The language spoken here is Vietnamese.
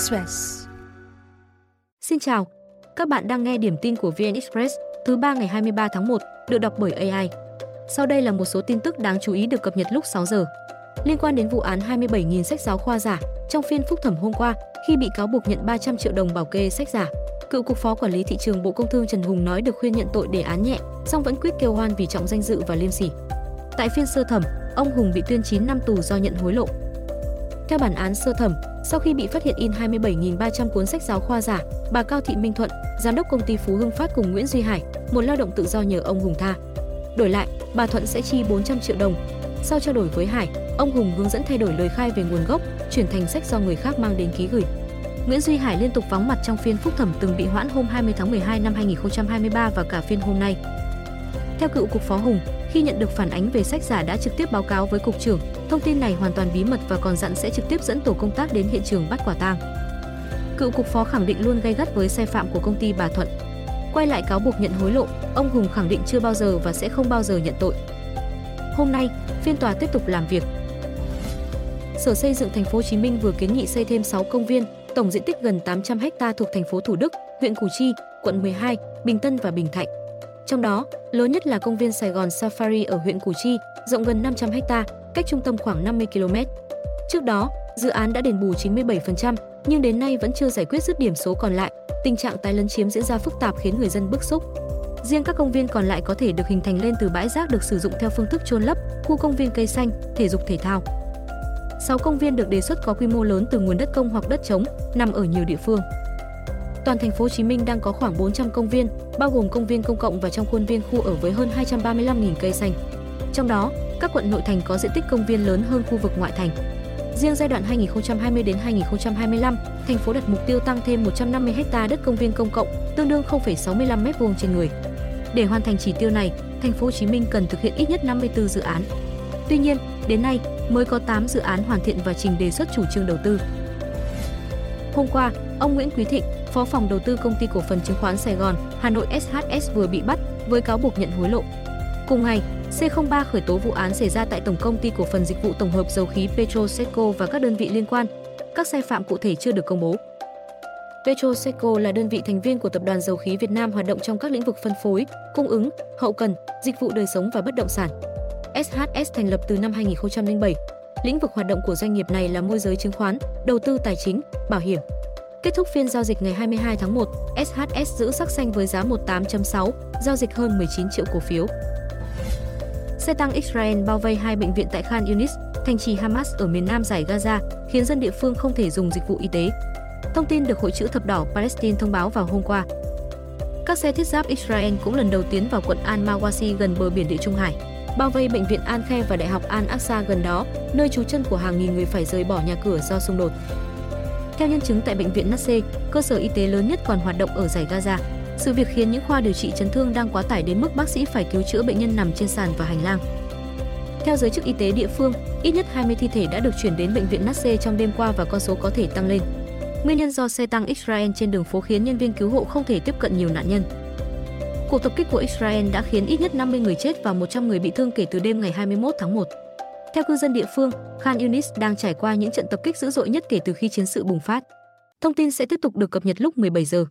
Express. Xin chào, các bạn đang nghe điểm tin của VN Express thứ ba ngày 23 tháng 1 được đọc bởi AI. Sau đây là một số tin tức đáng chú ý được cập nhật lúc 6 giờ. Liên quan đến vụ án 27.000 sách giáo khoa giả, trong phiên phúc thẩm hôm qua, khi bị cáo buộc nhận 300 triệu đồng bảo kê sách giả, cựu cục phó quản lý thị trường Bộ Công Thương Trần Hùng nói được khuyên nhận tội để án nhẹ, song vẫn quyết kêu oan vì trọng danh dự và liêm sỉ. Tại phiên sơ thẩm, ông Hùng bị tuyên 9 năm tù do nhận hối lộ. Theo bản án sơ thẩm, sau khi bị phát hiện in 27.300 cuốn sách giáo khoa giả, bà Cao Thị Minh Thuận, giám đốc công ty Phú Hưng Phát cùng Nguyễn Duy Hải, một lao động tự do nhờ ông Hùng tha. Đổi lại, bà Thuận sẽ chi 400 triệu đồng. Sau trao đổi với Hải, ông Hùng hướng dẫn thay đổi lời khai về nguồn gốc, chuyển thành sách do người khác mang đến ký gửi. Nguyễn Duy Hải liên tục vắng mặt trong phiên phúc thẩm từng bị hoãn hôm 20 tháng 12 năm 2023 và cả phiên hôm nay. Theo cựu cục phó Hùng, khi nhận được phản ánh về sách giả đã trực tiếp báo cáo với cục trưởng, thông tin này hoàn toàn bí mật và còn dặn sẽ trực tiếp dẫn tổ công tác đến hiện trường bắt quả tang. Cựu cục phó khẳng định luôn gay gắt với sai phạm của công ty Bà Thuận. Quay lại cáo buộc nhận hối lộ, ông Hùng khẳng định chưa bao giờ và sẽ không bao giờ nhận tội. Hôm nay, phiên tòa tiếp tục làm việc. Sở Xây dựng Thành phố Hồ Chí Minh vừa kiến nghị xây thêm 6 công viên, tổng diện tích gần 800 ha thuộc thành phố Thủ Đức, huyện Củ Chi, quận 12, Bình Tân và Bình Thạnh. Trong đó, lớn nhất là công viên Sài Gòn Safari ở huyện Củ Chi, rộng gần 500 ha, cách trung tâm khoảng 50 km. Trước đó, dự án đã đền bù 97%, nhưng đến nay vẫn chưa giải quyết dứt điểm số còn lại. Tình trạng tái lấn chiếm diễn ra phức tạp khiến người dân bức xúc. Riêng các công viên còn lại có thể được hình thành lên từ bãi rác được sử dụng theo phương thức chôn lấp, khu công viên cây xanh, thể dục thể thao. 6 công viên được đề xuất có quy mô lớn từ nguồn đất công hoặc đất trống, nằm ở nhiều địa phương. Toàn thành phố Hồ Chí Minh đang có khoảng 400 công viên, bao gồm công viên công cộng và trong khuôn viên khu ở với hơn 235.000 cây xanh. Trong đó, các quận nội thành có diện tích công viên lớn hơn khu vực ngoại thành. Riêng giai đoạn 2020 đến 2025, thành phố đặt mục tiêu tăng thêm 150 ha đất công viên công cộng, tương đương 0,65 m2 trên người. Để hoàn thành chỉ tiêu này, thành phố Hồ Chí Minh cần thực hiện ít nhất 54 dự án. Tuy nhiên, đến nay mới có 8 dự án hoàn thiện và trình đề xuất chủ trương đầu tư. Hôm qua, ông Nguyễn Quý Thịnh, Phó phòng đầu tư công ty cổ phần chứng khoán Sài Gòn, Hà Nội SHS vừa bị bắt với cáo buộc nhận hối lộ. Cùng ngày, C03 khởi tố vụ án xảy ra tại Tổng công ty cổ phần dịch vụ tổng hợp dầu khí Petroseco và các đơn vị liên quan. Các sai phạm cụ thể chưa được công bố. Petroseco là đơn vị thành viên của Tập đoàn Dầu khí Việt Nam hoạt động trong các lĩnh vực phân phối, cung ứng, hậu cần, dịch vụ đời sống và bất động sản. SHS thành lập từ năm 2007. Lĩnh vực hoạt động của doanh nghiệp này là môi giới chứng khoán, đầu tư tài chính, bảo hiểm. Kết thúc phiên giao dịch ngày 22 tháng 1, SHS giữ sắc xanh với giá 18.6, giao dịch hơn 19 triệu cổ phiếu. Xe tăng Israel bao vây hai bệnh viện tại Khan Yunis, thành trì Hamas ở miền nam giải Gaza, khiến dân địa phương không thể dùng dịch vụ y tế. Thông tin được Hội chữ thập đỏ Palestine thông báo vào hôm qua. Các xe thiết giáp Israel cũng lần đầu tiến vào quận Al-Mawasi gần bờ biển Địa Trung Hải, bao vây bệnh viện Al-Khe và Đại học Al-Aqsa gần đó, nơi trú chân của hàng nghìn người phải rời bỏ nhà cửa do xung đột. Theo nhân chứng tại bệnh viện Nasser, cơ sở y tế lớn nhất còn hoạt động ở giải Gaza, sự việc khiến những khoa điều trị chấn thương đang quá tải đến mức bác sĩ phải cứu chữa bệnh nhân nằm trên sàn và hành lang. Theo giới chức y tế địa phương, ít nhất 20 thi thể đã được chuyển đến bệnh viện Nasser trong đêm qua và con số có thể tăng lên. Nguyên nhân do xe tăng Israel trên đường phố khiến nhân viên cứu hộ không thể tiếp cận nhiều nạn nhân. Cuộc tập kích của Israel đã khiến ít nhất 50 người chết và 100 người bị thương kể từ đêm ngày 21 tháng 1. Theo cư dân địa phương, Khan Yunis đang trải qua những trận tập kích dữ dội nhất kể từ khi chiến sự bùng phát. Thông tin sẽ tiếp tục được cập nhật lúc 17 giờ.